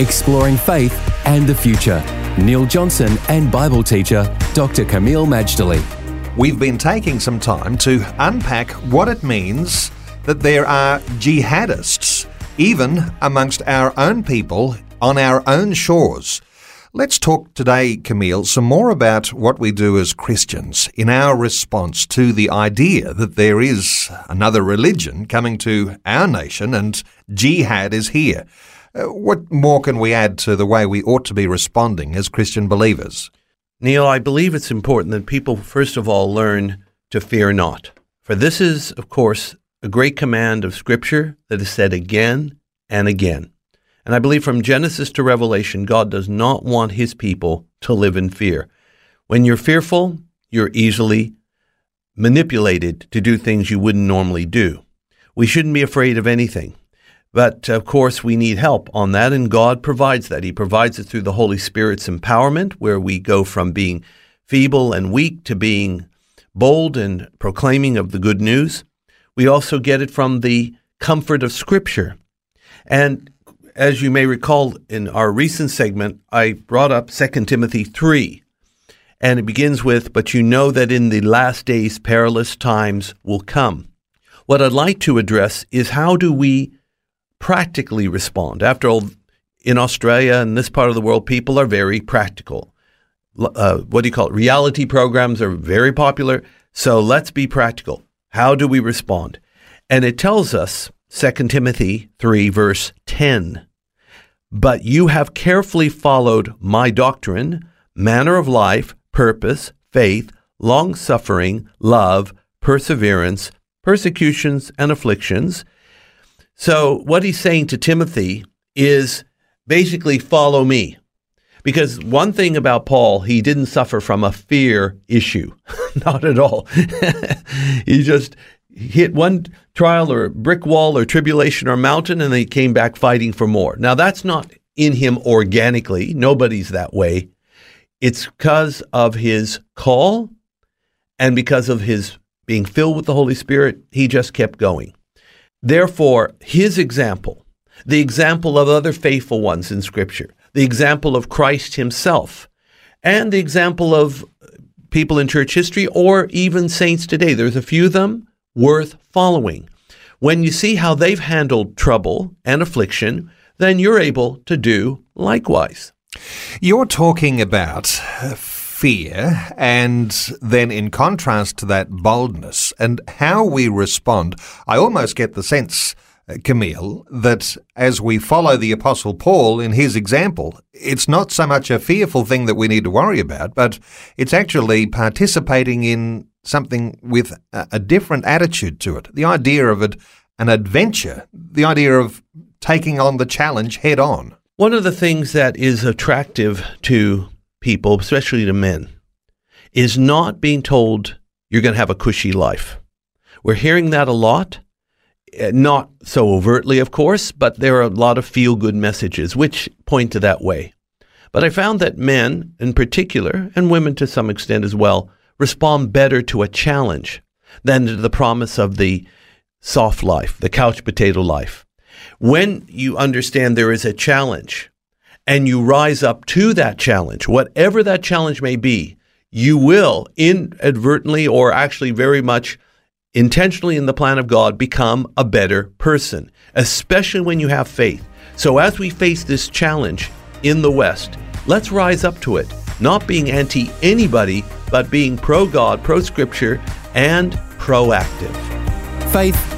Exploring faith and the future. Neil Johnson and Bible teacher Dr. Kameel Majdali. We've been taking some time to unpack what it means that there are jihadists, even amongst our own people on our own shores. Let's talk today, Kameel, some more about what we do as Christians in our response to the idea that there is another religion coming to our nation and jihad is here. Uh, what more can we add to the way we ought to be responding as Christian believers? Neil, I believe it's important that people, first of all, learn to fear not. For this is, of course, a great command of Scripture that is said again and again. And I believe from Genesis to Revelation, God does not want his people to live in fear. When you're fearful, you're easily manipulated to do things you wouldn't normally do. We shouldn't be afraid of anything. But of course, we need help on that, and God provides that. He provides it through the Holy Spirit's empowerment, where we go from being feeble and weak to being bold and proclaiming of the good news. We also get it from the comfort of Scripture. And as you may recall in our recent segment, I brought up 2 Timothy 3. And it begins with, But you know that in the last days perilous times will come. What I'd like to address is how do we practically respond. After all, in Australia and this part of the world, people are very practical. Uh, what do you call it? Reality programs are very popular. So let's be practical. How do we respond? And it tells us, 2 Timothy 3, verse 10, But you have carefully followed my doctrine, manner of life, purpose, faith, long suffering, love, perseverance, persecutions, and afflictions so, what he's saying to Timothy is basically follow me. Because one thing about Paul, he didn't suffer from a fear issue. Not at all. he just hit one trial or brick wall or tribulation or mountain and then he came back fighting for more. Now, that's not in him organically. Nobody's that way. It's because of his call and because of his being filled with the Holy Spirit, he just kept going. Therefore, his example, the example of other faithful ones in Scripture, the example of Christ himself, and the example of people in church history or even saints today, there's a few of them worth following. When you see how they've handled trouble and affliction, then you're able to do likewise. You're talking about fear and then in contrast to that boldness and how we respond, I almost get the sense, uh, Kameel, that as we follow the Apostle Paul in his example, it's not so much a fearful thing that we need to worry about, but it's actually participating in something with a, different attitude to it. The idea of it, an adventure, the idea of taking on the challenge head on. One of the things that is attractive to people, especially to men, is not being told you're going to have a cushy life. We're hearing that a lot, eh, not so overtly, of course, but there are a lot of feel good messages which point to that way. But I found that men in particular, and women to some extent as well, respond better to a challenge than to the promise of the soft life, the couch potato life. When you understand there is a challenge, and you rise up to that challenge, whatever that challenge may be, you will inadvertently or actually very much intentionally in the plan of God become a better person, especially when you have faith. So as we face this challenge in the West, let's rise up to it, not being anti anybody, but being pro God, pro scripture, and proactive. Faith